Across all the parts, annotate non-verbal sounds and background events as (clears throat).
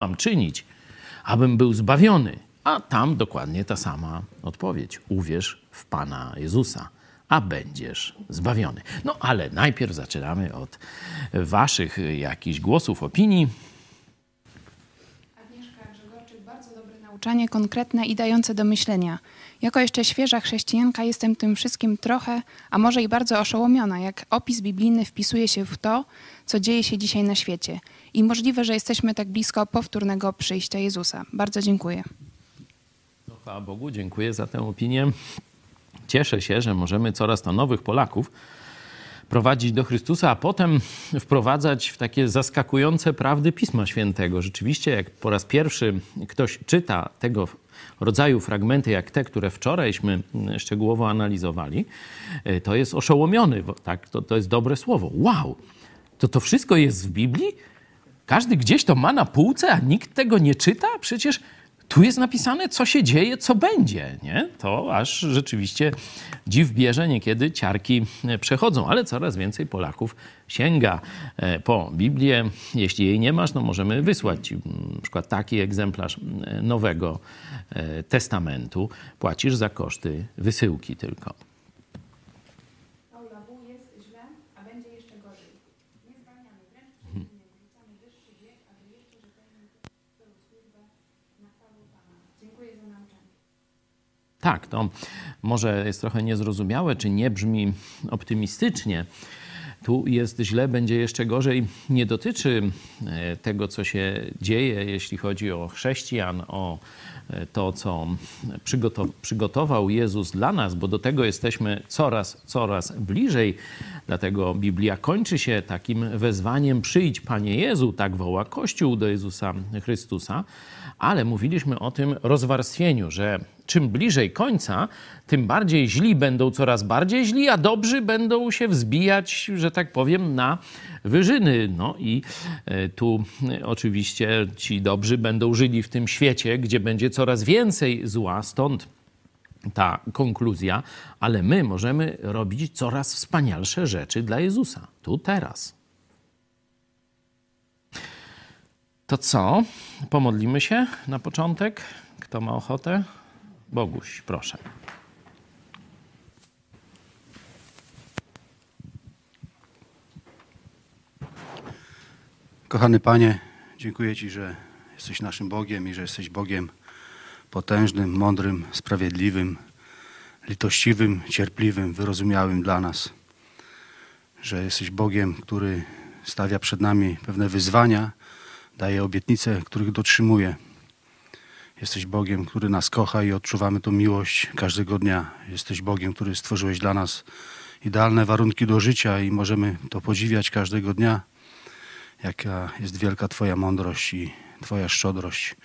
mam czynić, abym był zbawiony? A tam dokładnie ta sama odpowiedź. Uwierz w Pana Jezusa, a będziesz zbawiony. No ale najpierw zaczynamy od Waszych jakichś głosów, opinii. Agnieszka Grzegorczyk, bardzo dobre nauczanie, konkretne i dające do myślenia. Jako jeszcze świeża chrześcijanka jestem tym wszystkim trochę, a może i bardzo oszołomiona, jak opis biblijny wpisuje się w to, co dzieje się dzisiaj na świecie. I możliwe, że jesteśmy tak blisko powtórnego przyjścia Jezusa. Bardzo dziękuję. Chwała Bogu, dziękuję za tę opinię. Cieszę się, że możemy coraz to nowych Polaków prowadzić do Chrystusa, a potem wprowadzać w takie zaskakujące prawdy Pisma Świętego. Rzeczywiście, jak po raz pierwszy ktoś czyta tego rodzaju fragmenty, jak te, które wczorajśmy szczegółowo analizowali, to jest oszołomiony. Tak? To, to jest dobre słowo. Wow! To to wszystko jest w Biblii? Każdy gdzieś to ma na półce, a nikt tego nie czyta? Przecież tu jest napisane, co się dzieje, co będzie. Nie? To aż rzeczywiście dziw bierze, niekiedy ciarki przechodzą, ale coraz więcej Polaków sięga e, po Biblię. Jeśli jej nie masz, no możemy wysłać ci na przykład taki egzemplarz Nowego e, Testamentu. Płacisz za koszty wysyłki tylko. Paula W. jest źle, a będzie jeszcze gorzej. Nie zwalniamy, wręcz przeciwnie, wrzucamy wyższy wiek, aby jeszcze rzetelniej tę służbę na chwałę Pana. Dziękuję za nauczanie. Tak, to może jest trochę niezrozumiałe, czy nie brzmi optymistycznie. Tu jest źle, będzie jeszcze gorzej. Nie dotyczy e, tego, co się dzieje, jeśli chodzi o chrześcijan, o e, to, co przygotował Jezus dla nas, bo do tego jesteśmy coraz, coraz bliżej. Dlatego Biblia kończy się takim wezwaniem: Przyjdź, Panie Jezu, tak woła Kościół do Jezusa Chrystusa. Ale mówiliśmy o tym rozwarstwieniu, że czym bliżej końca, tym bardziej źli będą coraz bardziej źli, a dobrzy będą się wzbijać, że tak powiem, na wyżyny. No i e, tu e, oczywiście ci dobrzy będą żyli w tym świecie, gdzie będzie coraz więcej zła, stąd ta konkluzja, ale my możemy robić coraz wspanialsze rzeczy dla Jezusa, tu, teraz. To co? Pomodlimy się na początek. Kto ma ochotę? Boguś, proszę. Kochany Panie, dziękuję Ci, że jesteś naszym Bogiem i że jesteś Bogiem potężnym, mądrym, sprawiedliwym, litościwym, cierpliwym, wyrozumiałym dla nas. Że jesteś Bogiem, który stawia przed nami pewne wyzwania, daje obietnice, których dotrzymuje. Jesteś Bogiem, który nas kocha i odczuwamy tą miłość każdego dnia. Jesteś Bogiem, który stworzyłeś dla nas idealne warunki do życia i możemy to podziwiać każdego dnia. Jaka jest wielka Twoja mądrość i Twoja szczodrość.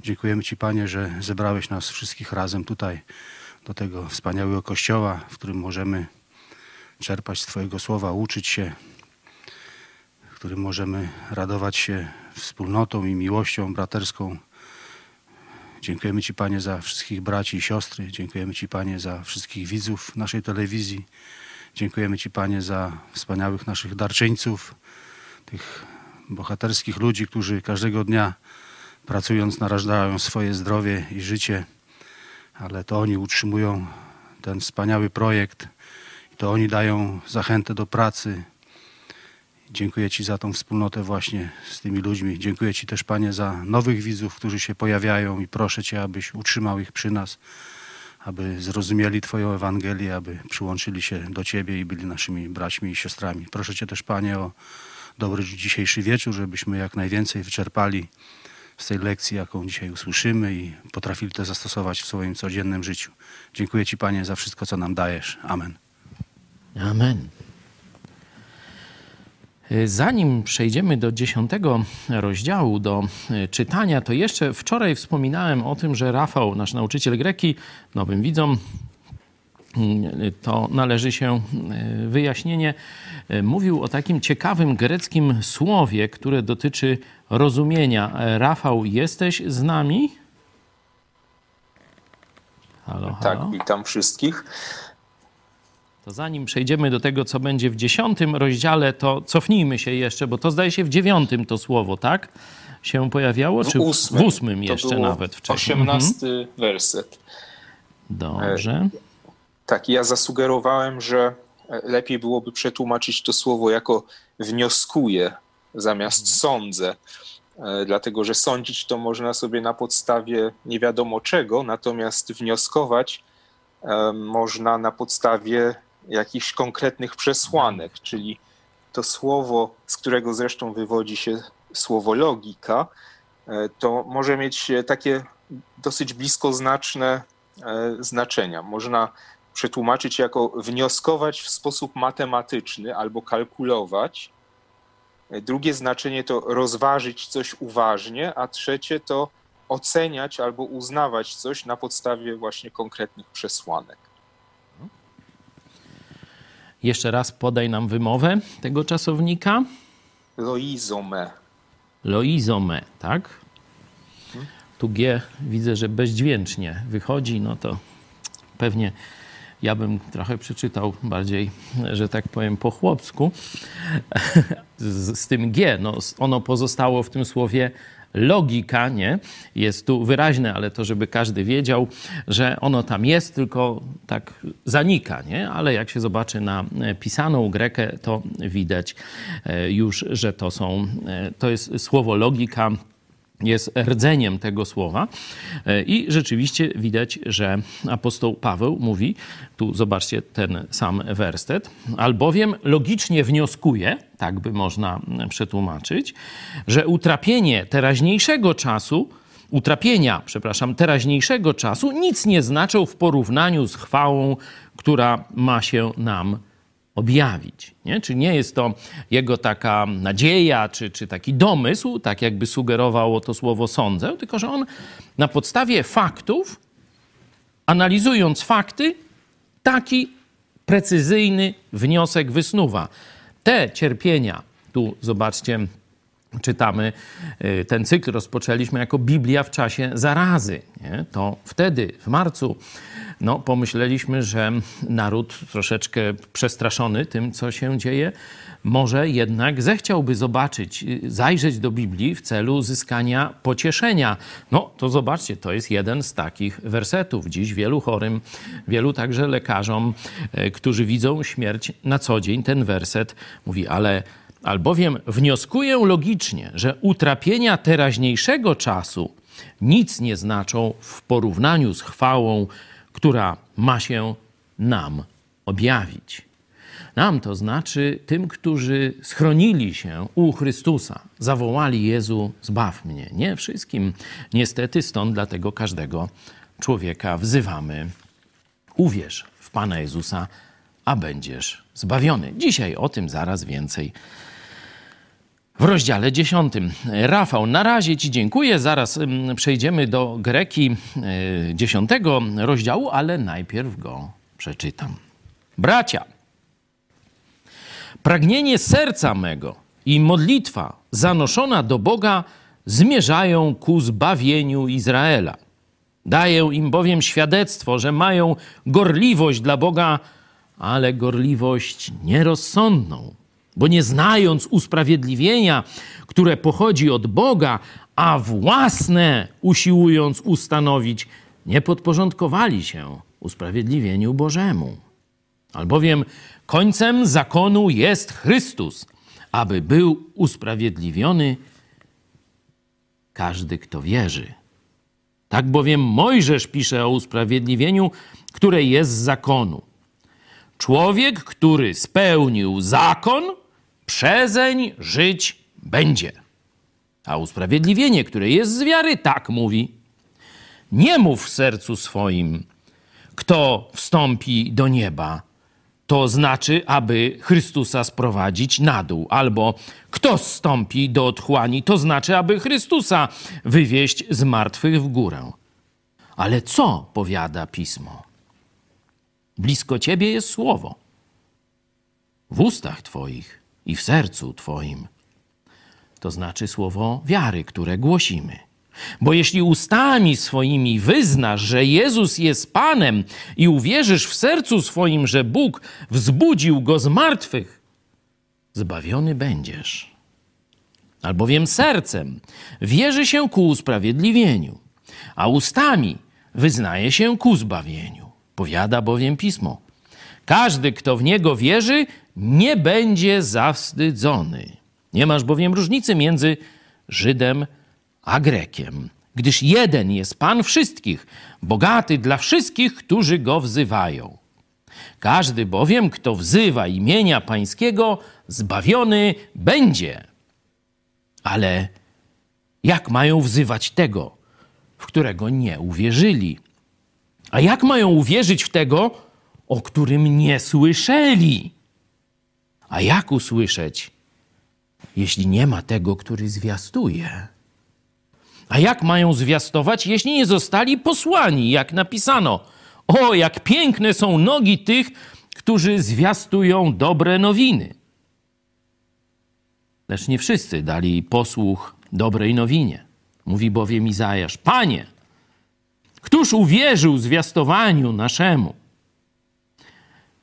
Dziękujemy Ci, Panie, że zebrałeś nas wszystkich razem tutaj do tego wspaniałego kościoła, w którym możemy czerpać z Twojego słowa, uczyć się, w którym możemy radować się wspólnotą i miłością braterską. Dziękujemy Ci, Panie, za wszystkich braci i siostry. Dziękujemy Ci, Panie, za wszystkich widzów naszej telewizji. Dziękujemy Ci, Panie, za wspaniałych naszych darczyńców, tych bohaterskich ludzi, którzy każdego dnia pracując narażają swoje zdrowie i życie, ale to oni utrzymują ten wspaniały projekt i to oni dają zachętę do pracy. Dziękuję Ci za tą wspólnotę właśnie z tymi ludźmi. Dziękuję Ci też, Panie, za nowych widzów, którzy się pojawiają i proszę Cię, abyś utrzymał ich przy nas, aby zrozumieli Twoją Ewangelię, aby przyłączyli się do Ciebie i byli naszymi braćmi i siostrami. Proszę Cię też, Panie, o dobry dzisiejszy wieczór, żebyśmy jak najwięcej wyczerpali z tej lekcji, jaką dzisiaj usłyszymy i potrafili to zastosować w swoim codziennym życiu. Dziękuję Ci, Panie, za wszystko, co nam dajesz. Amen. Amen. Zanim przejdziemy do dziesiątego rozdziału, do czytania, to jeszcze wczoraj wspominałem o tym, że Rafał, nasz nauczyciel greki, nowym widzom, to należy się wyjaśnienie, mówił o takim ciekawym greckim słowie, które dotyczy rozumienia. Rafał, jesteś z nami? Halo, halo. Tak, witam wszystkich. To zanim przejdziemy do tego, co będzie w dziesiątym rozdziale, to cofnijmy się jeszcze, bo to zdaje się w dziewiątym to słowo, tak? się pojawiało? Czy ósmym, w ósmym jeszcze nawet wcześniej? Osiemnasty mhm. werset. Dobrze. E, tak, ja zasugerowałem, że lepiej byłoby przetłumaczyć to słowo jako wnioskuję zamiast mhm. sądzę. E, dlatego że sądzić to można sobie na podstawie nie wiadomo czego, natomiast wnioskować e, można na podstawie jakichś konkretnych przesłanek, czyli to słowo, z którego zresztą wywodzi się słowo logika, e, to może mieć takie dosyć bliskoznaczne znaczenia. Można przetłumaczyć jako wnioskować w sposób matematyczny albo kalkulować, Drugie znaczenie to rozważyć coś uważnie, a trzecie to oceniać albo uznawać coś na podstawie właśnie konkretnych przesłanek. Jeszcze raz podaj nam wymowę tego czasownika. Loizome. Loizome, tak? Tu G widzę, że bezdźwięcznie wychodzi, no to pewnie ja bym trochę przeczytał bardziej, że tak powiem, po chłopsku (laughs) z, z tym G. No, ono pozostało w tym słowie logika, nie? Jest tu wyraźne, ale to, żeby każdy wiedział, że ono tam jest, tylko tak zanika, nie? Ale jak się zobaczy na pisaną grekę, to widać e, już, że to są, e, to jest słowo logika, jest rdzeniem tego słowa. E, I rzeczywiście widać, że apostoł Paweł mówi, tu zobaczcie ten sam werstet, albowiem logicznie wnioskuje, tak by można przetłumaczyć, że utrapienie teraźniejszego czasu utrapienia, przepraszam, teraźniejszego czasu nic nie znaczą w porównaniu z chwałą, która ma się nam objawić. Nie? Czy nie jest to jego taka nadzieja, czy, czy taki domysł, tak jakby sugerowało to słowo sądzę, tylko że on na podstawie faktów, analizując fakty, taki precyzyjny wniosek wysnuwa. Te cierpienia, tu zobaczcie, czytamy, y, ten cykl rozpoczęliśmy jako Biblia w czasie zarazy. Nie? To wtedy, w marcu no, pomyśleliśmy, że naród troszeczkę przestraszony tym, co się dzieje, może jednak zechciałby zobaczyć, zajrzeć do Biblii w celu uzyskania pocieszenia. No to zobaczcie, to jest jeden z takich wersetów. Dziś wielu chorym, wielu także lekarzom, e, którzy widzą śmierć na co dzień, ten werset mówi, ale albowiem wnioskuję logicznie, że utrapienia teraźniejszego czasu nic nie znaczą w porównaniu z chwałą, która ma się nam objawić. Nam to znaczy tym, którzy schronili się u Chrystusa, zawołali Jezu, zbaw mnie. Nie wszystkim, niestety, stąd dlatego każdego człowieka wzywamy. Uwierz w Pana Jezusa, a będziesz zbawiony. Dzisiaj o tym zaraz więcej w rozdziale 10. Rafał, na razie Ci dziękuję. Zaraz przejdziemy do Greki 10 e, rozdziału, ale najpierw go przeczytam. Bracia, pragnienie serca mego i modlitwa zanoszona do Boga zmierzają ku zbawieniu Izraela. Daję im bowiem świadectwo, że mają gorliwość dla Boga, ale gorliwość nierozsądną bo nie znając usprawiedliwienia, które pochodzi od Boga, a własne usiłując ustanowić, nie podporządkowali się usprawiedliwieniu Bożemu. Albowiem końcem zakonu jest Chrystus, aby był usprawiedliwiony każdy, kto wierzy. Tak bowiem Mojżesz pisze o usprawiedliwieniu, które jest z zakonu. Człowiek, który spełnił zakon, przezeń żyć będzie. A usprawiedliwienie, które jest z wiary, tak mówi. Nie mów w sercu swoim, kto wstąpi do nieba, to znaczy, aby Chrystusa sprowadzić na dół, albo kto zstąpi do otchłani, to znaczy, aby Chrystusa wywieźć z martwych w górę. Ale co powiada pismo? Blisko ciebie jest słowo, w ustach twoich i w sercu Twoim. To znaczy słowo wiary, które głosimy. Bo jeśli ustami swoimi wyznasz, że Jezus jest Panem i uwierzysz w sercu swoim, że Bóg wzbudził go z martwych, zbawiony będziesz. albowiem sercem wierzy się ku usprawiedliwieniu, a ustami wyznaje się ku zbawieniu. Powiada bowiem pismo: Każdy, kto w niego wierzy, nie będzie zawstydzony. Nie masz bowiem różnicy między Żydem a Grekiem, gdyż jeden jest Pan wszystkich, bogaty dla wszystkich, którzy go wzywają. Każdy bowiem, kto wzywa imienia Pańskiego, zbawiony będzie. Ale jak mają wzywać tego, w którego nie uwierzyli? A jak mają uwierzyć w tego, o którym nie słyszeli? A jak usłyszeć, jeśli nie ma tego, który zwiastuje? A jak mają zwiastować, jeśli nie zostali posłani, jak napisano? O, jak piękne są nogi tych, którzy zwiastują dobre nowiny. Lecz nie wszyscy dali posłuch dobrej nowinie. Mówi bowiem Izajasz: Panie, któż uwierzył zwiastowaniu naszemu?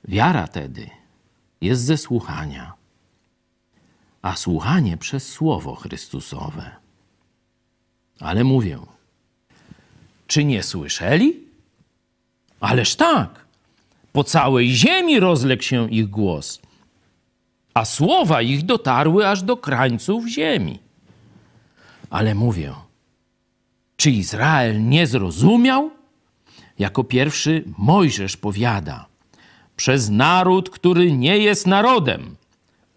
Wiara tedy jest ze słuchania, a słuchanie przez słowo Chrystusowe. Ale mówię, czy nie słyszeli? Ależ tak, po całej ziemi rozległ się ich głos, a słowa ich dotarły aż do krańców ziemi. Ale mówię, czy Izrael nie zrozumiał? Jako pierwszy Mojżesz powiada: Przez naród, który nie jest narodem,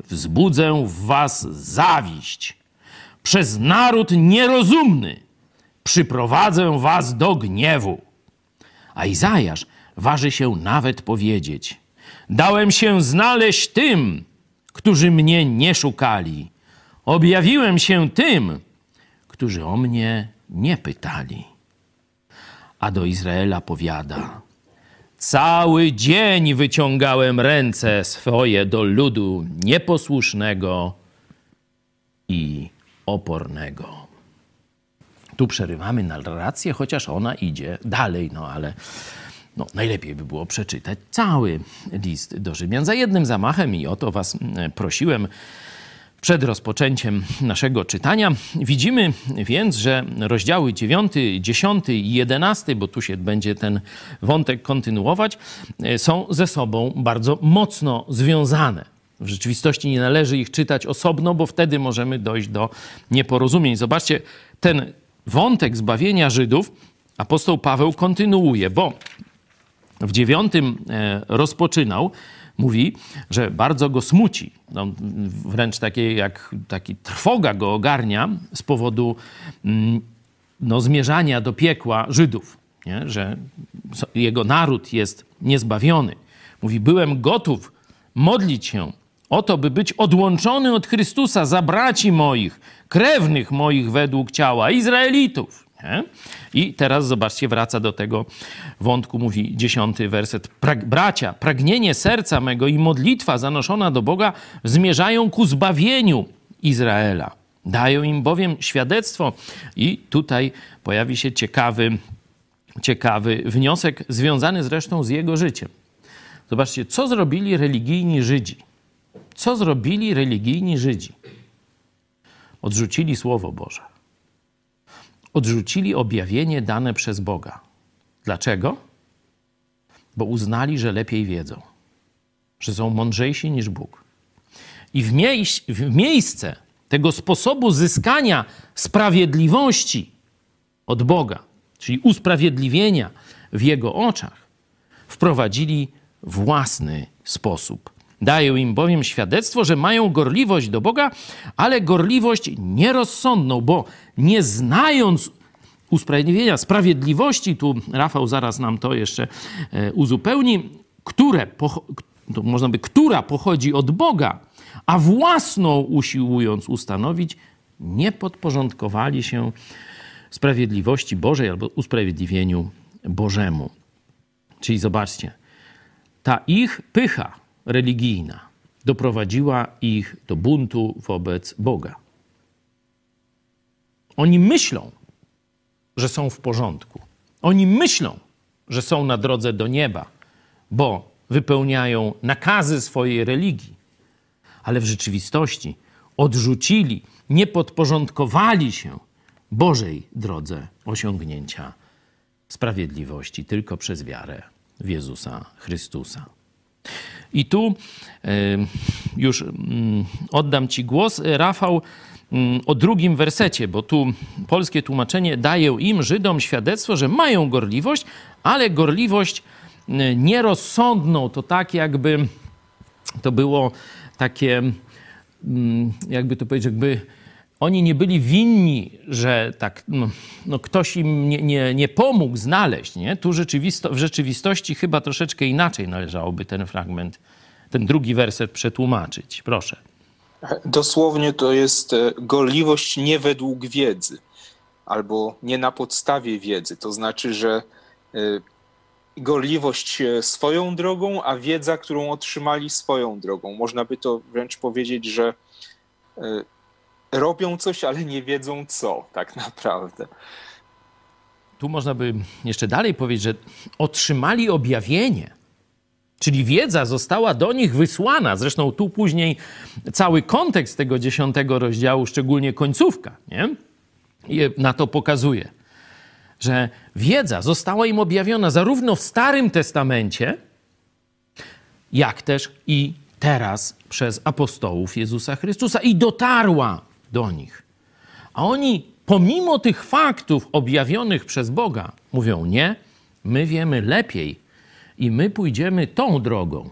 wzbudzę w was zawiść. Przez naród nierozumny przyprowadzę was do gniewu. A Izajasz waży się nawet powiedzieć: Dałem się znaleźć tym, którzy mnie nie szukali. Objawiłem się tym, którzy o mnie nie pytali. A do Izraela powiada: Cały dzień wyciągałem ręce swoje do ludu nieposłusznego i opornego. Tu przerywamy narrację, chociaż ona idzie dalej, no ale no, najlepiej by było przeczytać cały list do Rzymian za jednym zamachem i o to was mm, prosiłem przed rozpoczęciem naszego czytania. Widzimy więc, że rozdziały 9, 10 i 11, bo tu się będzie ten wątek kontynuować, e, są ze sobą bardzo mocno związane. W rzeczywistości nie należy ich czytać osobno, bo wtedy możemy dojść do nieporozumień. Zobaczcie, ten wątek zbawienia Żydów apostoł Paweł kontynuuje, bo w dziewiątym e, rozpoczynał, mówi, że bardzo go smuci. No, wręcz takie jak taki trwoga go ogarnia z powodu mm, no, zmierzania do piekła Żydów, nie? że jego naród jest niezbawiony. Mówi, byłem gotów modlić się o to, by być odłączony od Chrystusa za braci moich, krewnych moich według ciała, Izraelitów. Nie? I teraz zobaczcie, wraca do tego wątku, mówi dziesiąty werset. bracia, pragnienie serca mego i modlitwa zanoszona do Boga zmierzają ku zbawieniu Izraela. Dają im bowiem świadectwo i tutaj pojawi się ciekawy, ciekawy wniosek związany zresztą z jego życiem. Zobaczcie, co zrobili religijni Żydzi. Co zrobili religijni Żydzi? Odrzucili Słowo Boże odrzucili objawienie dane przez Boga. Dlaczego? Bo uznali, że lepiej wiedzą, że są mądrzejsi niż Bóg. I w, miejsc, w miejsce tego sposobu zyskania sprawiedliwości od Boga, czyli usprawiedliwienia w Jego oczach, wprowadzili własny sposób Dają im bowiem świadectwo, że mają gorliwość do Boga, ale gorliwość nierozsądną, bo nie znając usprawiedliwienia, sprawiedliwości, tu Rafał zaraz nam to jeszcze e, uzupełni, które, to można by, która pochodzi od Boga, a własną usiłując ustanowić, nie podporządkowali się sprawiedliwości Bożej albo usprawiedliwieniu Bożemu. Czyli zobaczcie, ta ich pycha, religijna doprowadziła ich do buntu wobec Boga. Oni myślą, że są w porządku. Oni myślą, że są na drodze do nieba, bo wypełniają nakazy swojej religii, ale w rzeczywistości odrzucili nie podporządkowali się Bożej drodze osiągnięcia sprawiedliwości tylko przez wiarę w Jezusa Chrystusa. I tu już mm, oddam Ci głos, Rafał, mm, o drugim wersecie, bo tu polskie tłumaczenie daje im, Żydom, świadectwo, że mają gorliwość, ale gorliwość mm, nierozsądną. To tak jakby to było takie, jakby to powiedzieć, jakby oni nie byli winni, że tak, no, no ktoś im nie, nie, nie, pomógł znaleźć. Nie? Tu rzeczywisto, w rzeczywistości chyba troszeczkę inaczej należałoby ten fragment, ten drugi werset przetłumaczyć. Proszę. Dosłownie to jest e, gorliwość nie według wiedzy albo nie na podstawie wiedzy. To znaczy, że e, gorliwość e, swoją drogą, a wiedza, którą otrzymali swoją drogą. Można by to wręcz powiedzieć, że robią coś, ale nie wiedzą co tak naprawdę. Tu można by jeszcze dalej powiedzieć, że otrzymali objawienie, czyli wiedza została do nich wysłana. Zresztą tu później cały kontekst tego dziesiątego rozdziału, szczególnie końcówka, nie? na to pokazuje, że wiedza została im objawiona zarówno w Starym Testamencie, jak też i teraz przez apostołów Jezusa Chrystusa i dotarła do nich. A oni, pomimo tych faktów objawionych przez Boga, mówią: Nie, my wiemy lepiej i my pójdziemy tą drogą,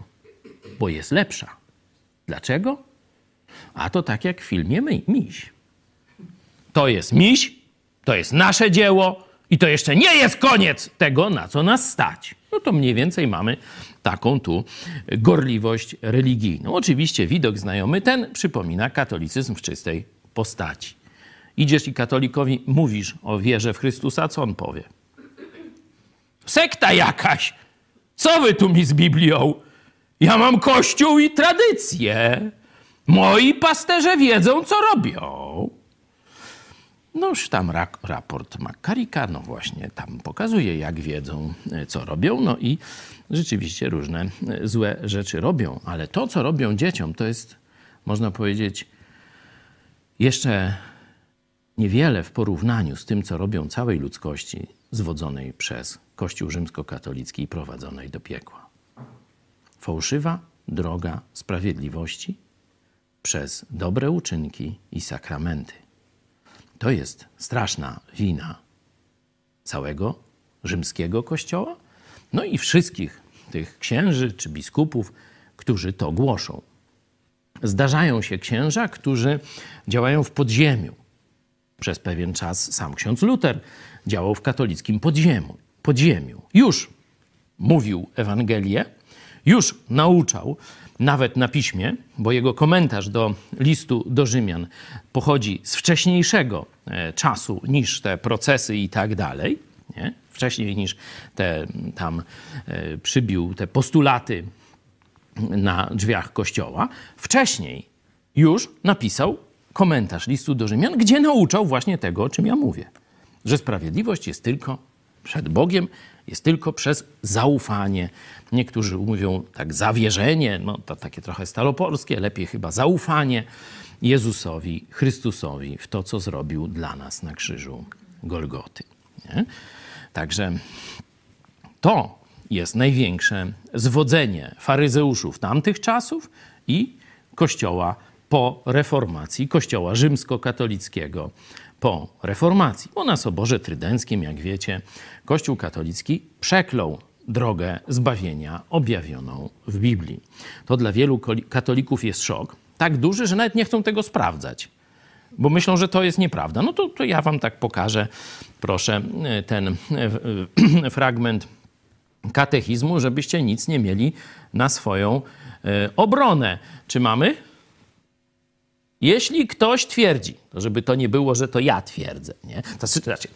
bo jest lepsza. Dlaczego? A to tak jak w filmie Miś. To jest miś, to jest nasze dzieło i to jeszcze nie jest koniec tego, na co nas stać. No to mniej więcej mamy taką tu gorliwość religijną. Oczywiście widok znajomy ten przypomina katolicyzm w czystej postaci. Idziesz i katolikowi mówisz o wierze w Chrystusa, co on powie? Sekta jakaś! Co wy tu mi z Biblią? Ja mam kościół i tradycję. Moi pasterze wiedzą, co robią. Noż tam raport Makarika, no właśnie, tam pokazuje, jak wiedzą, co robią, no i rzeczywiście różne złe rzeczy robią. Ale to, co robią dzieciom, to jest, można powiedzieć, jeszcze niewiele w porównaniu z tym, co robią całej ludzkości zwodzonej przez Kościół rzymskokatolicki i prowadzonej do piekła. Fałszywa droga sprawiedliwości przez dobre uczynki i sakramenty. To jest straszna wina całego rzymskiego kościoła, no i wszystkich tych księży czy biskupów, którzy to głoszą. Zdarzają się księża, którzy działają w podziemiu. Przez pewien czas sam ksiądz Luter działał w katolickim podziemiu. podziemiu. Już mówił Ewangelię, już nauczał, nawet na piśmie, bo jego komentarz do listu do Rzymian pochodzi z wcześniejszego e, czasu niż te procesy i tak dalej. Nie? Wcześniej niż te, tam e, przybił te postulaty na drzwiach kościoła. Wcześniej już napisał komentarz listu do Rzymian, gdzie nauczał właśnie tego, o czym ja mówię. Że sprawiedliwość jest tylko przed Bogiem, jest tylko przez zaufanie. Niektórzy mówią tak zawierzenie, no to takie trochę staloporskie, lepiej chyba zaufanie Jezusowi, Chrystusowi w to, co zrobił dla nas na krzyżu Golgoty. Nie? Także to jest największe zwodzenie faryzeuszów tamtych czasów i Kościoła po reformacji, Kościoła rzymskokatolickiego po reformacji. Bo na Soborze Trydenckim, jak wiecie, Kościół katolicki przeklął drogę zbawienia objawioną w Biblii. To dla wielu katolików jest szok, tak duży, że nawet nie chcą tego sprawdzać bo myślą, że to jest nieprawda. No to, to ja wam tak pokażę, proszę, ten (clears throat) fragment katechizmu, żebyście nic nie mieli na swoją e, obronę. Czy mamy? Jeśli ktoś twierdzi, to żeby to nie było, że to ja twierdzę, nie? To znaczy,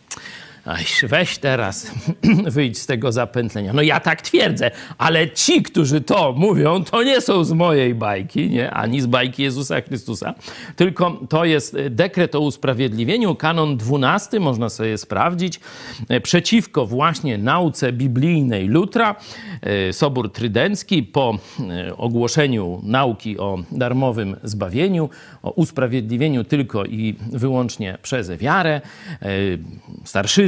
Aj, weź teraz, (clears throat) wyjdź z tego zapętlenia. No ja tak twierdzę, ale ci, którzy to mówią, to nie są z mojej bajki, nie? ani z bajki Jezusa Chrystusa, tylko to jest dekret o usprawiedliwieniu, kanon 12, można sobie sprawdzić, przeciwko właśnie nauce biblijnej Lutra. Sobór Trydencki po ogłoszeniu nauki o darmowym zbawieniu, o usprawiedliwieniu tylko i wyłącznie przez wiarę,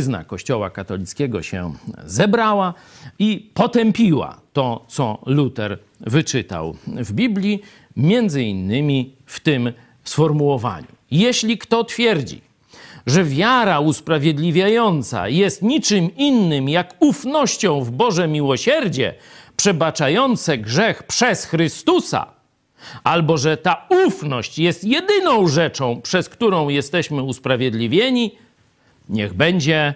starszyzna Kościoła katolickiego się zebrała i potępiła to, co Luter wyczytał w Biblii, między innymi w tym sformułowaniu. Jeśli kto twierdzi, że wiara usprawiedliwiająca jest niczym innym jak ufnością w Boże miłosierdzie, przebaczające grzech przez Chrystusa, albo że ta ufność jest jedyną rzeczą, przez którą jesteśmy usprawiedliwieni, niech będzie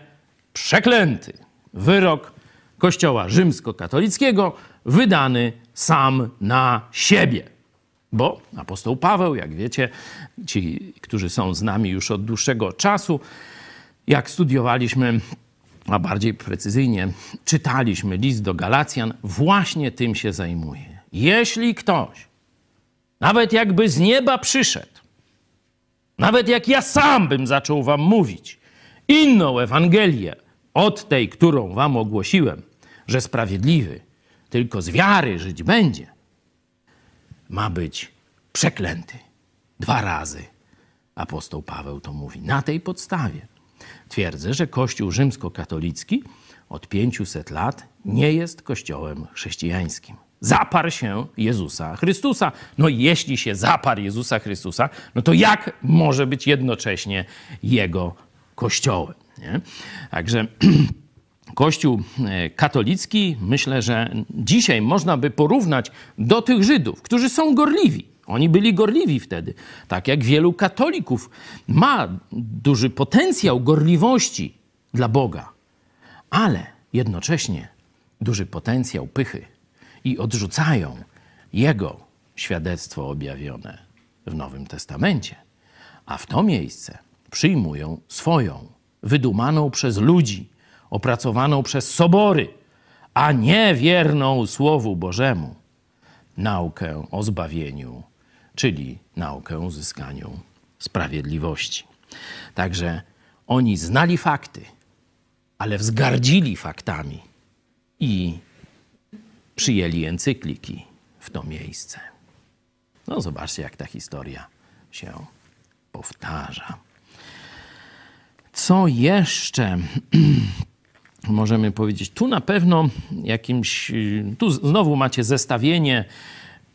przeklęty wyrok Kościoła rzymskokatolickiego wydany sam na siebie. Bo apostoł Paweł, jak wiecie, ci, którzy są z nami już od dłuższego czasu, jak studiowaliśmy, a bardziej precyzyjnie czytaliśmy list do Galacjan, właśnie tym się zajmuje. Jeśli ktoś, nawet jakby z nieba przyszedł, nawet jak ja sam bym zaczął wam mówić, inną Ewangelię od tej, którą wam ogłosiłem, że sprawiedliwy tylko z wiary żyć będzie, ma być przeklęty. Dwa razy apostoł Paweł to mówi. Na tej podstawie twierdzę, że Kościół rzymskokatolicki od 500 lat nie jest kościołem chrześcijańskim. Zaparł się Jezusa Chrystusa. No jeśli się zaparł Jezusa Chrystusa, no to jak może być jednocześnie Jego kościołem? Nie? Także (clears throat) Kościół e, katolicki, myślę, że dzisiaj można by porównać do tych Żydów, którzy są gorliwi. Oni byli gorliwi wtedy, tak jak wielu katolików ma duży potencjał gorliwości dla Boga, ale jednocześnie duży potencjał pychy i odrzucają Jego świadectwo objawione w Nowym Testamencie, a w to miejsce przyjmują swoją, wydumaną przez ludzi, opracowaną przez sobory, a nie wierną Słowu Bożemu, naukę o zbawieniu, czyli naukę uzyskaniu sprawiedliwości. Także oni znali fakty, ale wzgardzili faktami i przyjęli encykliki w to miejsce. No, zobaczcie, jak ta historia się powtarza. Co jeszcze (clears throat) możemy powiedzieć? Tu na pewno jakimś. Tu znowu macie zestawienie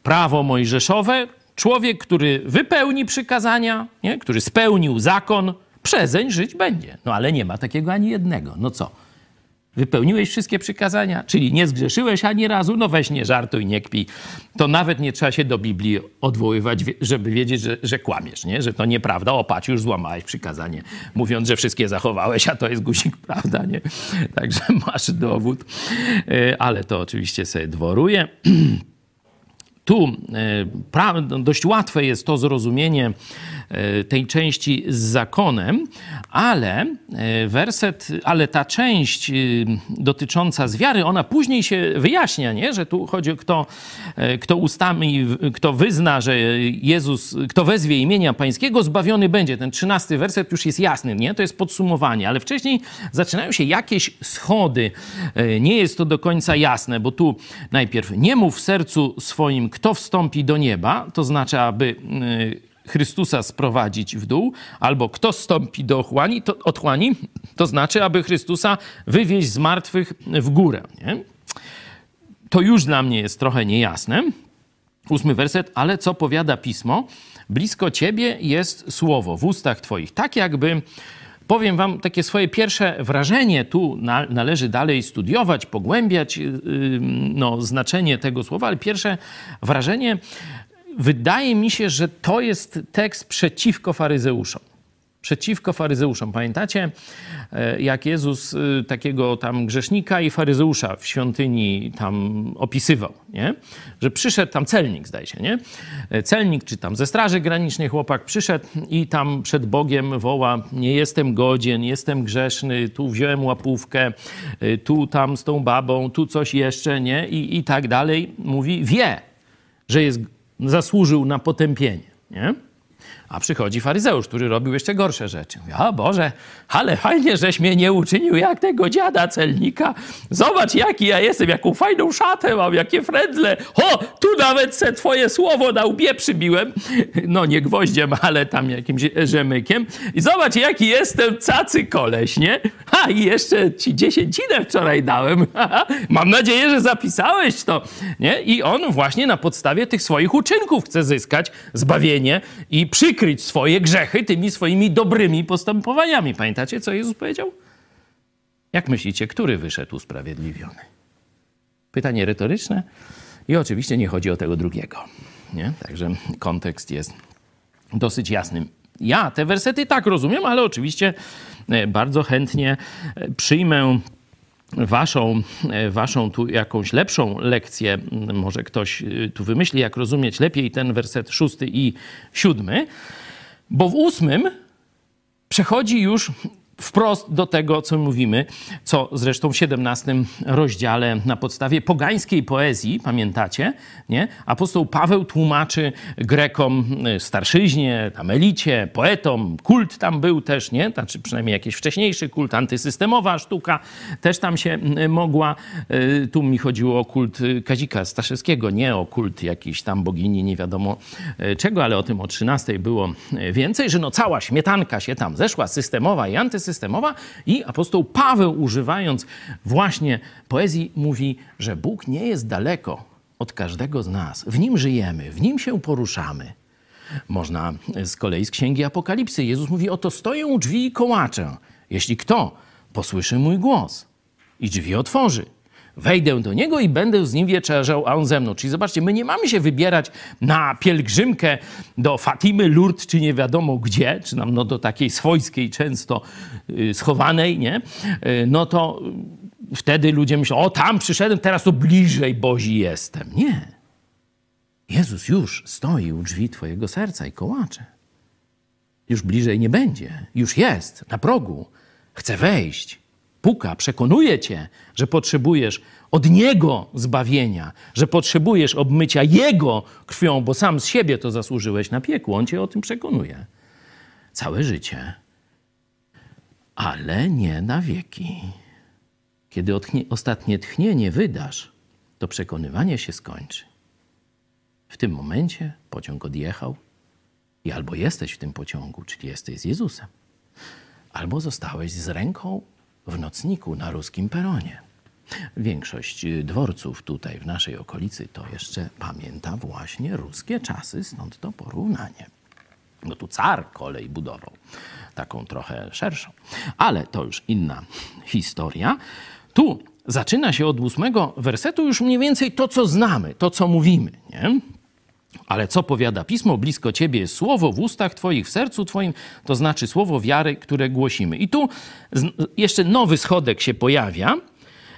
prawo mojżeszowe. Człowiek, który wypełni przykazania, nie? który spełnił zakon, przezeń żyć będzie. No ale nie ma takiego ani jednego. No co? Wypełniłeś wszystkie przykazania, czyli nie zgrzeszyłeś ani razu, no weź nie żartuj, nie kpij. To nawet nie trzeba się do Biblii odwoływać, żeby wiedzieć, że, że kłamiesz, nie? że to nieprawda. O, już złamałeś przykazanie, mówiąc, że wszystkie zachowałeś, a to jest guzik, (laughs) prawda, nie? Także masz dowód, e, ale to oczywiście sobie dworuje. (clears throat) Tu e, dość łatwe jest to zrozumienie tej części z zakonem, ale e, werset, ale ta część dotycząca z wiary, ona później się wyjaśnia, nie? że tu chodzi o kto, kto ustami, kto wyzna, że Jezus, kto wezwie imienia pańskiego, zbawiony będzie. Ten trzynasty werset już jest jasny, nie? To jest podsumowanie, ale wcześniej zaczynają się jakieś schody. Nie jest to do końca jasne, bo tu najpierw nie mów w sercu swoim, kto wstąpi do nieba, to znaczy, aby Chrystusa sprowadzić w dół, albo kto wstąpi do otchłani, to, otchłani, to znaczy, aby Chrystusa wywieźć z martwych w górę. Nie? To już dla mnie jest trochę niejasne. Ósmy werset, ale co powiada pismo? Blisko ciebie jest słowo w ustach twoich. Tak jakby powiem wam takie swoje pierwsze wrażenie. Tu na, należy dalej studiować, pogłębiać yy, no, znaczenie tego słowa, ale pierwsze wrażenie wydaje mi się, że to jest tekst przeciwko faryzeuszom. przeciwko faryzeuszom. Pamiętacie, e, jak Jezus e, takiego tam grzesznika i faryzeusza w świątyni tam opisywał, nie? Że przyszedł tam celnik, zdaje się, nie? E, celnik, czy tam ze straży granicznej chłopak przyszedł i tam przed Bogiem woła, nie jestem godzien, jestem grzeszny, tu wziąłem łapówkę, tu tam z tą babą, tu coś jeszcze, nie? I, i tak dalej. Mówi, wie, że jest, zasłużył na potępienie, nie? A przychodzi faryzeusz, który robił jeszcze gorsze rzeczy. Mówi, o Boże, ale fajnie, żeś mnie nie uczynił jak tego dziada celnika. Zobacz, jaki ja jestem, jaką fajną szatę mam, jakie frędzle. O, tu nawet se twoje słowo na łbie przybiłem. No nie gwoździem, ale tam jakimś rzemykiem. I zobacz, jaki jestem cacy koleś, nie? Ha, i jeszcze ci dziesięcinę wczoraj dałem. (laughs) Mam nadzieję, że zapisałeś to, nie? I on właśnie na podstawie tych swoich uczynków chce zyskać zbawienie i przykryć przykryć swoje grzechy tymi swoimi dobrymi postępowaniami. Pamiętacie, co Jezus powiedział? Jak myślicie, który wyszedł usprawiedliwiony? Pytanie retoryczne i oczywiście nie chodzi o tego drugiego. Nie? Także kontekst jest dosyć jasny. Ja te wersety tak rozumiem, ale oczywiście e, bardzo chętnie e, przyjmę waszą, e, waszą tu jakąś lepszą lekcję, może ktoś e, tu wymyśli, jak rozumieć lepiej ten werset szósty i siódmy, bo w ósmym przechodzi już wprost do tego, co mówimy, co zresztą w 17 rozdziale na podstawie pogańskiej poezji, pamiętacie, nie? Apostoł Paweł tłumaczy Grekom, y, starszyźnie, tam elicie, poetom, kult tam był też, nie? Znaczy przynajmniej jakiś wcześniejszy kult, antysystemowa sztuka też tam się y, mogła. Y, tu mi chodziło o kult Kazika Staszewskiego, nie o kult jakiejś tam bogini, nie wiadomo czego, ale o tym o 13 było więcej, że no cała śmietanka się tam zeszła, systemowa i antysystemowa, systemowa i apostoł Paweł, używając właśnie poezji, mówi, że Bóg nie jest daleko od każdego z nas. W nim żyjemy, w nim się poruszamy. Można z kolei z Księgi Apokalipsy. Jezus mówi, oto stoję u drzwi i kołaczę. Jeśli kto posłyszy mój głos i drzwi otworzy, Wejdę do niego i będę z nim wieczerzał, a on ze mną. Czyli zobaczcie, my nie mamy się wybierać na pielgrzymkę do Fatimy, Lourdes, czy nie wiadomo gdzie, czy nam no, do takiej swojskiej, często y, schowanej, nie? Y, no to wtedy ludzie myślą, o tam przyszedłem, teraz to bliżej Bozi jestem. Nie. Jezus już stoi u drzwi twojego serca i kołacze. Już bliżej nie będzie. Już jest, na progu. Chce wejść puka, przekonuje cię, że potrzebujesz od Niego zbawienia, że potrzebujesz obmycia Jego krwią, bo sam z siebie to zasłużyłeś na piekło. On cię o tym przekonuje. Całe życie. Ale nie na wieki. Kiedy ostatnie tchnienie wydasz, to przekonywanie się skończy. W tym momencie pociąg odjechał i albo jesteś w tym pociągu, czyli jesteś z Jezusem, albo zostałeś z ręką w nocniku na ruskim peronie. Większość dworców tutaj w naszej okolicy to jeszcze pamięta właśnie ruskie czasy, stąd to porównanie. No tu car kolej budował, taką trochę szerszą. Ale to już inna historia. Tu zaczyna się od ósmego wersetu już mniej więcej to, co znamy, to, co mówimy. Nie? Ale co powiada pismo? Blisko ciebie jest słowo w ustach twoich, w sercu twoim, to znaczy słowo wiary, które głosimy. I tu jeszcze nowy schodek się pojawia.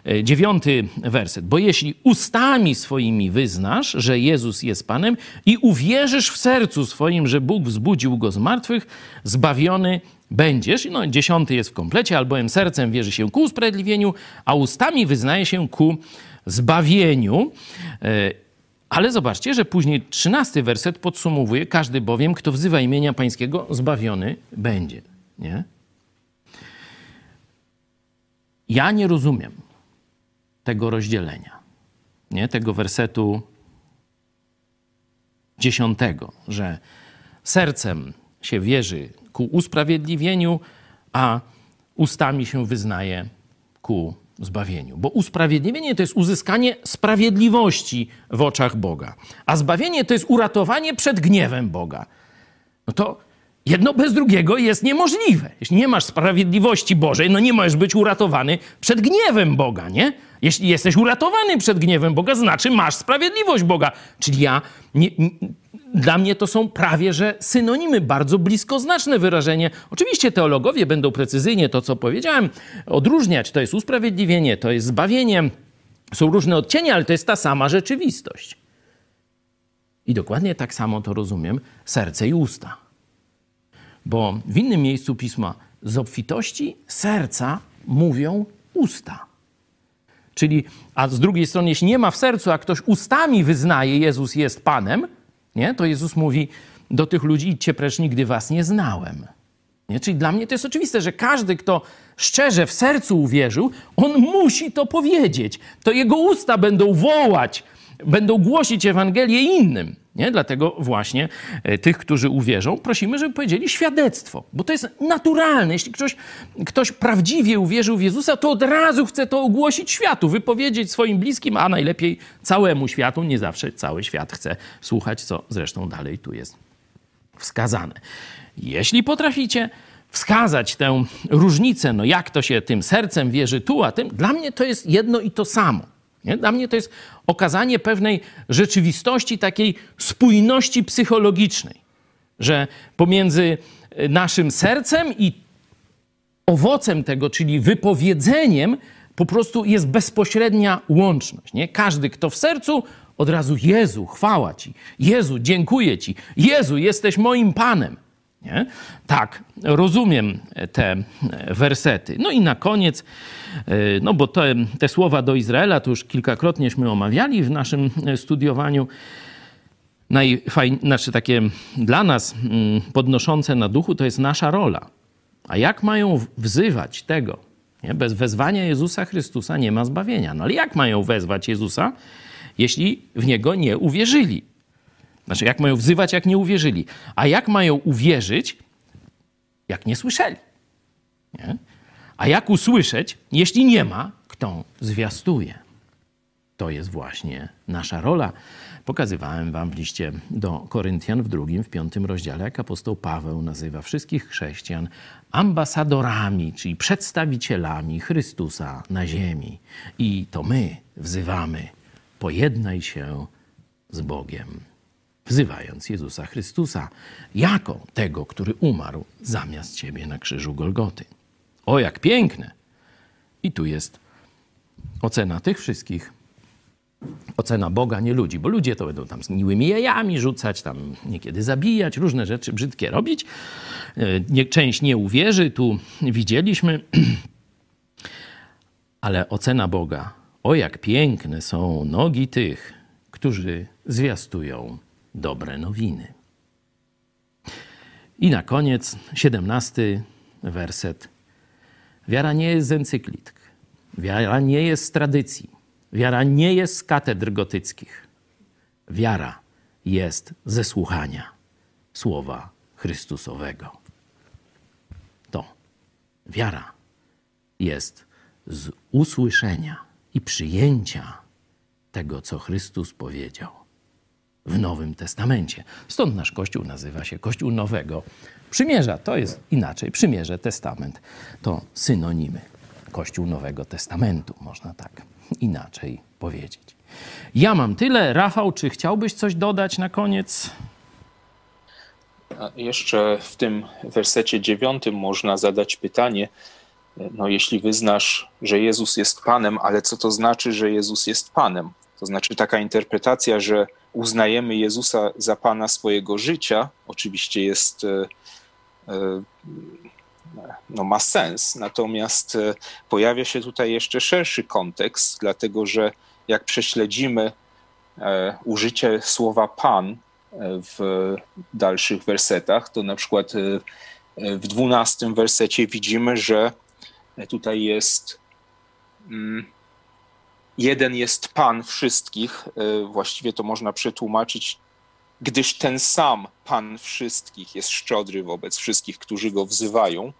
E, dziewiąty werset. Bo jeśli ustami swoimi wyznasz, że Jezus jest Panem i uwierzysz w sercu swoim, że Bóg wzbudził go z martwych, zbawiony będziesz. No, dziesiąty jest w komplecie, albowiem sercem wierzy się ku usprawiedliwieniu, a ustami wyznaje się ku zbawieniu. Ale zobaczcie, że później trzynasty werset podsumowuje, każdy bowiem, kto wzywa imienia pańskiego, zbawiony będzie. Nie? Ja nie rozumiem tego rozdzielenia, nie? tego wersetu dziesiątego, że sercem się wierzy ku usprawiedliwieniu, a ustami się wyznaje ku zbawieniu. Bo usprawiedliwienie to jest uzyskanie sprawiedliwości w oczach Boga, a zbawienie to jest uratowanie przed gniewem Boga. No to jedno bez drugiego jest niemożliwe. Jeśli nie masz sprawiedliwości Bożej, no nie możesz być uratowany przed gniewem Boga, nie? Jeśli jesteś uratowany przed gniewem Boga, znaczy masz sprawiedliwość Boga. Czyli ja nie, dla mnie to są prawie że synonimy, bardzo bliskoznaczne wyrażenie. Oczywiście teologowie będą precyzyjnie to, co powiedziałem, odróżniać. To jest usprawiedliwienie, to jest zbawienie. Są różne odcienie, ale to jest ta sama rzeczywistość. I dokładnie tak samo to rozumiem serce i usta. Bo w innym miejscu pisma z obfitości serca mówią usta. Czyli, a z drugiej strony, jeśli nie ma w sercu, a ktoś ustami wyznaje, Jezus jest Panem, nie? to Jezus mówi do tych ludzi, idźcie precz, nigdy was nie znałem. Nie? Czyli dla mnie to jest oczywiste, że każdy, kto szczerze w sercu uwierzył, on musi to powiedzieć. To jego usta będą wołać, będą głosić Ewangelię innym. Nie? Dlatego właśnie e, tych, którzy uwierzą, prosimy, żeby powiedzieli świadectwo, bo to jest naturalne. Jeśli ktoś, ktoś prawdziwie uwierzył w Jezusa, to od razu chce to ogłosić światu, wypowiedzieć swoim bliskim, a najlepiej całemu światu. Nie zawsze cały świat chce słuchać, co zresztą dalej tu jest wskazane. Jeśli potraficie wskazać tę różnicę, no jak to się tym sercem wierzy tu, a tym, dla mnie to jest jedno i to samo. Nie? Dla mnie to jest okazanie pewnej rzeczywistości, takiej spójności psychologicznej, że pomiędzy e, naszym sercem i owocem tego, czyli wypowiedzeniem, po prostu jest bezpośrednia łączność. Nie? Każdy, kto w sercu, od razu Jezu, chwała Ci. Jezu, dziękuję Ci. Jezu, jesteś moim Panem. Nie? Tak, rozumiem te wersety. No i na koniec, e, no bo te, te słowa do Izraela to już kilkakrotnieśmy omawiali w naszym studiowaniu. Najfajniejsze, znaczy takie dla nas mm, podnoszące na duchu to jest nasza rola. A jak mają wzywać tego? Nie? Bez wezwania Jezusa Chrystusa nie ma zbawienia. No ale jak mają wezwać Jezusa, jeśli w Niego nie uwierzyli? Znaczy, jak mają wzywać, jak nie uwierzyli? A jak mają uwierzyć, jak nie słyszeli? Nie? A jak usłyszeć, jeśli nie ma, kto zwiastuje? To jest właśnie nasza rola. Pokazywałem wam w liście do Koryntian w drugim, w piątym rozdziale, jak apostoł Paweł nazywa wszystkich chrześcijan ambasadorami, czyli przedstawicielami Chrystusa na ziemi. I to my wzywamy, pojednaj się z Bogiem wzywając Jezusa Chrystusa jako tego, który umarł zamiast ciebie na krzyżu Golgoty. O, jak piękne! I tu jest ocena tych wszystkich, ocena Boga, nie ludzi, bo ludzie to będą tam z miłymi jajami rzucać, tam niekiedy zabijać, różne rzeczy brzydkie robić. E, część nie uwierzy, tu widzieliśmy, (clears throat) ale ocena Boga, o jak piękne są nogi tych, którzy zwiastują dobre nowiny. I na koniec, siedemnasty werset. Wiara nie jest z encyklitk. Wiara nie jest z tradycji. Wiara nie jest z katedr gotyckich. Wiara jest ze słuchania słowa Chrystusowego. To wiara jest z usłyszenia i przyjęcia tego, co Chrystus powiedział w Nowym Testamencie. Stąd nasz Kościół nazywa się Kościół Nowego Przymierza. To jest inaczej. Przymierze, Testament to synonimy. Kościół Nowego Testamentu, można tak inaczej powiedzieć. Ja mam tyle. Rafał, czy chciałbyś coś dodać na koniec? A jeszcze w tym wersecie dziewiątym można zadać pytanie, no jeśli wyznasz, że Jezus jest Panem, ale co to znaczy, że Jezus jest Panem? To znaczy taka interpretacja, że uznajemy Jezusa za Pana swojego życia, oczywiście jest, e, e, no ma sens. Natomiast e, pojawia się tutaj jeszcze szerszy kontekst, dlatego że jak prześledzimy użycie słowa Pan w dalszych wersetach, to na przykład w dwunastym wersecie widzimy, że tutaj jest mm, jeden jest Pan wszystkich, e, właściwie to można przetłumaczyć, gdyż ten sam Pan wszystkich jest szczodry wobec wszystkich, którzy go wzywają.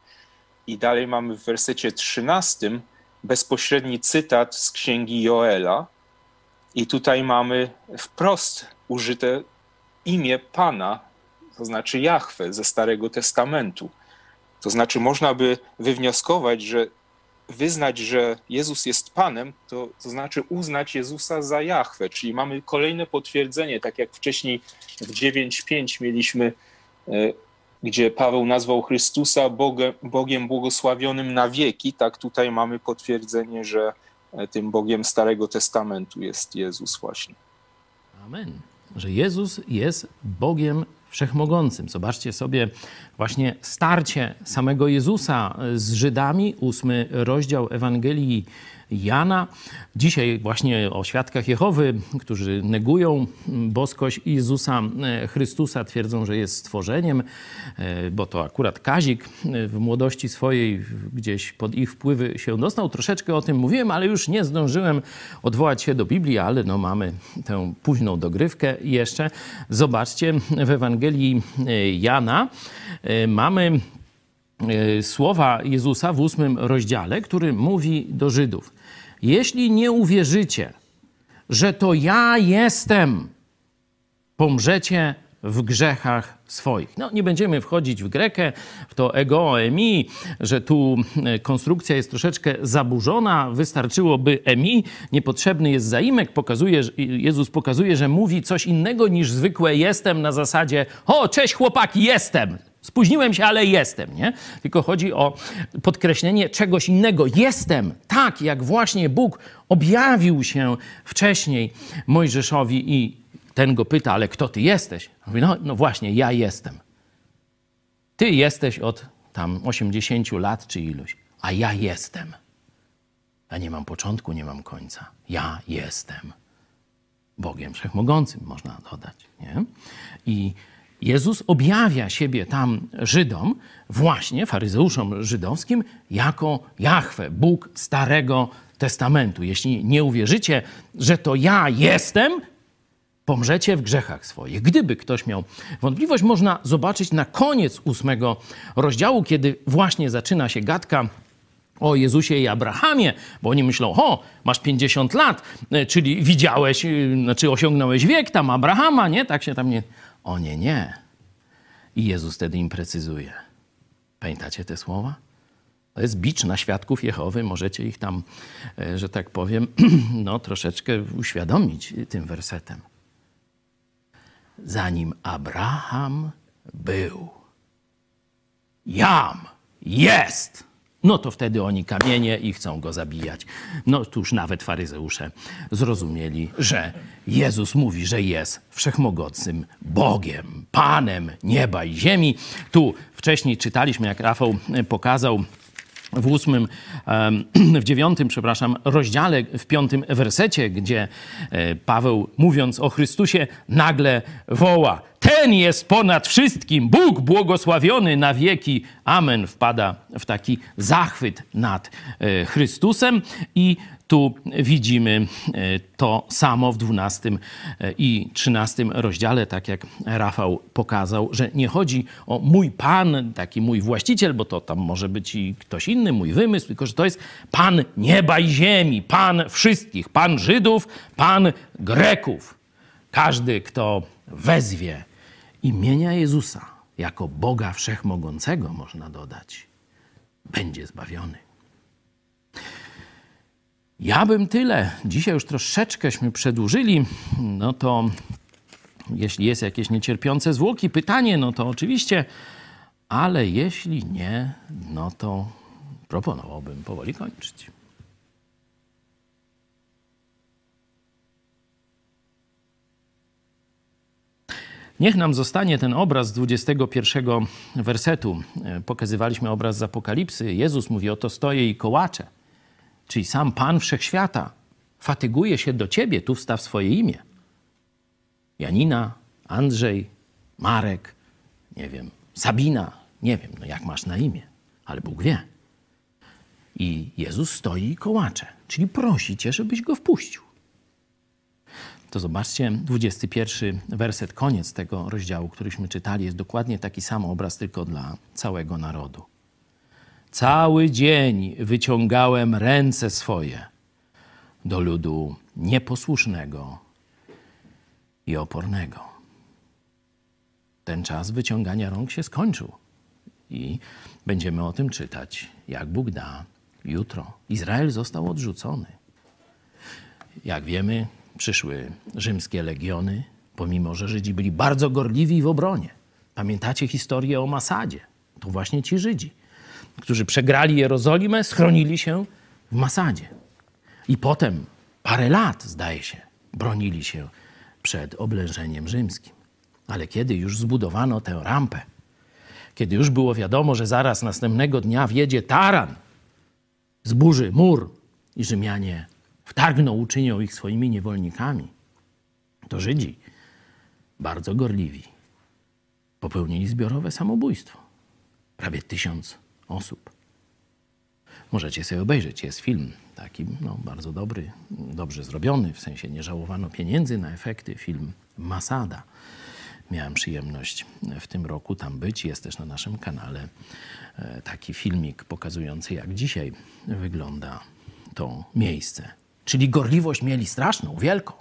I dalej mamy w wersecie 13 bezpośredni cytat z księgi Joela. I tutaj mamy wprost użyte imię Pana, to znaczy Jahwe ze Starego Testamentu. To znaczy, można by wywnioskować, że wyznać, że Jezus jest Panem, to, to znaczy uznać Jezusa za Jahwe, czyli mamy kolejne potwierdzenie, tak jak wcześniej w 9.5 mieliśmy, e, gdzie Paweł nazwał Chrystusa Bogiem, Bogiem błogosławionym na wieki, tak tutaj mamy potwierdzenie, że e, tym Bogiem Starego Testamentu jest Jezus właśnie. Amen. Że Jezus jest Bogiem Wszechmogącym. Zobaczcie sobie właśnie starcie samego Jezusa z Żydami, ósmy rozdział Ewangelii Jana. Dzisiaj właśnie o świadkach Jehowy, którzy negują boskość Jezusa e, Chrystusa, twierdzą, że jest stworzeniem, e, bo to akurat Kazik e, w młodości swojej gdzieś pod ich wpływy się dostał. Troszeczkę o tym mówiłem, ale już nie zdążyłem odwołać się do Biblii, ale no mamy tę późną dogrywkę jeszcze. Zobaczcie, w Ewangelii Jana mamy słowa Jezusa w ósmym rozdziale, który mówi do Żydów. Jeśli nie uwierzycie, że to ja jestem, pomrzecie w grzechach swoich. No, nie będziemy wchodzić w Grekę, w to ego, emi, że tu e, konstrukcja jest troszeczkę zaburzona, wystarczyłoby emi, niepotrzebny jest zaimek, pokazuje, Jezus pokazuje, że mówi coś innego niż zwykłe jestem na zasadzie o, cześć chłopaki, jestem. Spóźniłem się, ale jestem, nie? Tylko chodzi o podkreślenie czegoś innego. Jestem, tak jak właśnie Bóg objawił się wcześniej Mojżeszowi i ten go pyta, ale kto ty jesteś? Mówi, no, no właśnie, ja jestem. Ty jesteś od tam 80 lat czy iluś, a ja jestem. Ja nie mam początku, nie mam końca. Ja jestem. Bogiem Wszechmogącym, można dodać. Nie? I Jezus objawia siebie tam Żydom, właśnie faryzeuszom żydowskim, jako Jahwe, Bóg Starego Testamentu. Jeśli nie uwierzycie, że to ja jestem, pomrzecie w grzechach swoich. Gdyby ktoś miał wątpliwość, można zobaczyć na koniec ósmego rozdziału, kiedy właśnie zaczyna się gadka o Jezusie i Abrahamie, bo oni myślą, o, masz 50 lat, e, czyli widziałeś, e, znaczy osiągnąłeś wiek tam Abrahama, nie? Tak się tam nie... O nie, nie. I Jezus wtedy im precyzuje. Pamiętacie te słowa? To jest bicz na świadków Jehowy. Możecie ich tam, e, że tak powiem, (clears throat) no, troszeczkę uświadomić tym wersetem. Zanim Abraham był, jam jest no to wtedy oni kamienie i chcą go zabijać. No tuż nawet faryzeusze zrozumieli, że Jezus mówi, że jest wszechmogącym Bogiem, Panem nieba i ziemi. Tu wcześniej czytaliśmy, jak Rafał pokazał w ósmym, (clears throat) w dziewiątym, przepraszam, rozdziale, w piątym wersecie, gdzie e, Paweł, mówiąc o Chrystusie, nagle woła: Ten jest ponad wszystkim, Bóg błogosławiony na wieki. Amen. Wpada w taki zachwyt nad e, Chrystusem i tu widzimy e, to samo w 12 e, i 13 rozdziale, tak jak Rafał pokazał, że nie chodzi o mój Pan, taki mój właściciel, bo to tam może być i ktoś inny, mój wymysł, tylko że to jest Pan nieba i ziemi, Pan wszystkich, Pan Żydów, Pan Greków. Każdy, kto wezwie imienia Jezusa jako Boga Wszechmogącego, można dodać, będzie zbawiony. Ja bym tyle. Dzisiaj już troszeczkęśmy przedłużyli. No to jeśli jest jakieś niecierpiące zwłoki, pytanie, no to oczywiście, ale jeśli nie, no to proponowałbym powoli kończyć. Niech nam zostanie ten obraz z 21 wersetu. Pokazywaliśmy obraz z Apokalipsy. Jezus mówi: Oto stoję i kołaczę czyli sam Pan Wszechświata, fatyguje się do ciebie, tu wstaw swoje imię. Janina, Andrzej, Marek, nie wiem, Sabina, nie wiem, no jak masz na imię, ale Bóg wie. I Jezus stoi i kołacze, czyli prosi cię, żebyś go wpuścił. To zobaczcie, 21 werset, koniec tego rozdziału, któryśmy czytali, jest dokładnie taki sam obraz, tylko dla całego narodu. Cały dzień wyciągałem ręce swoje do ludu nieposłusznego i opornego. Ten czas wyciągania rąk się skończył i będziemy o tym czytać, jak Bóg da jutro. Izrael został odrzucony. Jak wiemy, przyszły rzymskie legiony, pomimo że Żydzi byli bardzo gorliwi w obronie. Pamiętacie historię o Masadzie? To właśnie ci Żydzi, którzy przegrali Jerozolimę, schronili się w Masadzie. I potem parę lat, zdaje się, bronili się przed oblężeniem rzymskim. Ale kiedy już zbudowano tę rampę, kiedy już było wiadomo, że zaraz następnego dnia wjedzie taran, zburzy mur i Rzymianie wtargną, uczynią ich swoimi niewolnikami, to Żydzi, bardzo gorliwi, popełnili zbiorowe samobójstwo. Prawie tysiąc osób. Możecie sobie obejrzeć, jest film taki no, bardzo dobry, dobrze zrobiony, w sensie nie żałowano pieniędzy na efekty, film Masada. Miałem przyjemność w tym roku tam być. Jest też na naszym kanale e, taki filmik pokazujący, jak dzisiaj wygląda to miejsce. Czyli gorliwość mieli straszną, wielką,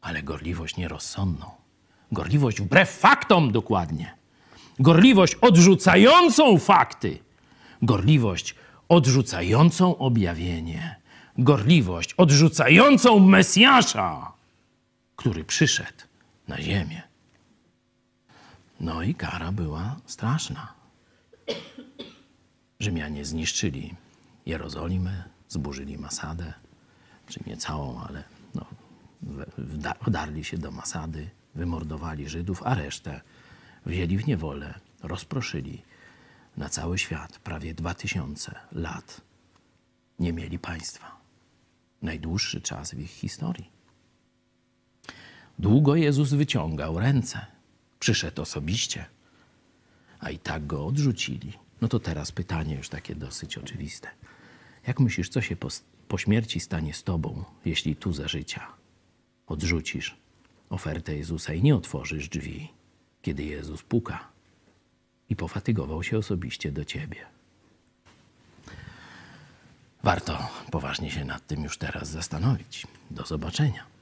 ale gorliwość nierozsądną. Gorliwość wbrew faktom dokładnie. Gorliwość odrzucającą fakty. Gorliwość odrzucającą objawienie. Gorliwość odrzucającą Mesjasza, który przyszedł na ziemię. No i kara była straszna. Rzymianie zniszczyli Jerozolimę, zburzyli Masadę, czy nie całą, ale no, wdarli się do Masady, wymordowali Żydów, a resztę wzięli w niewolę, rozproszyli na cały świat. Prawie dwa tysiące lat nie mieli państwa. Najdłuższy czas w ich historii. Długo Jezus wyciągał ręce, przyszedł osobiście, a i tak go odrzucili. No to teraz pytanie już takie dosyć oczywiste. Jak myślisz, co się po, po śmierci stanie z tobą, jeśli tu za życia odrzucisz ofertę Jezusa i nie otworzysz drzwi, kiedy Jezus puka i pofatygował się osobiście do ciebie? Warto poważnie się nad tym już teraz zastanowić. Do zobaczenia.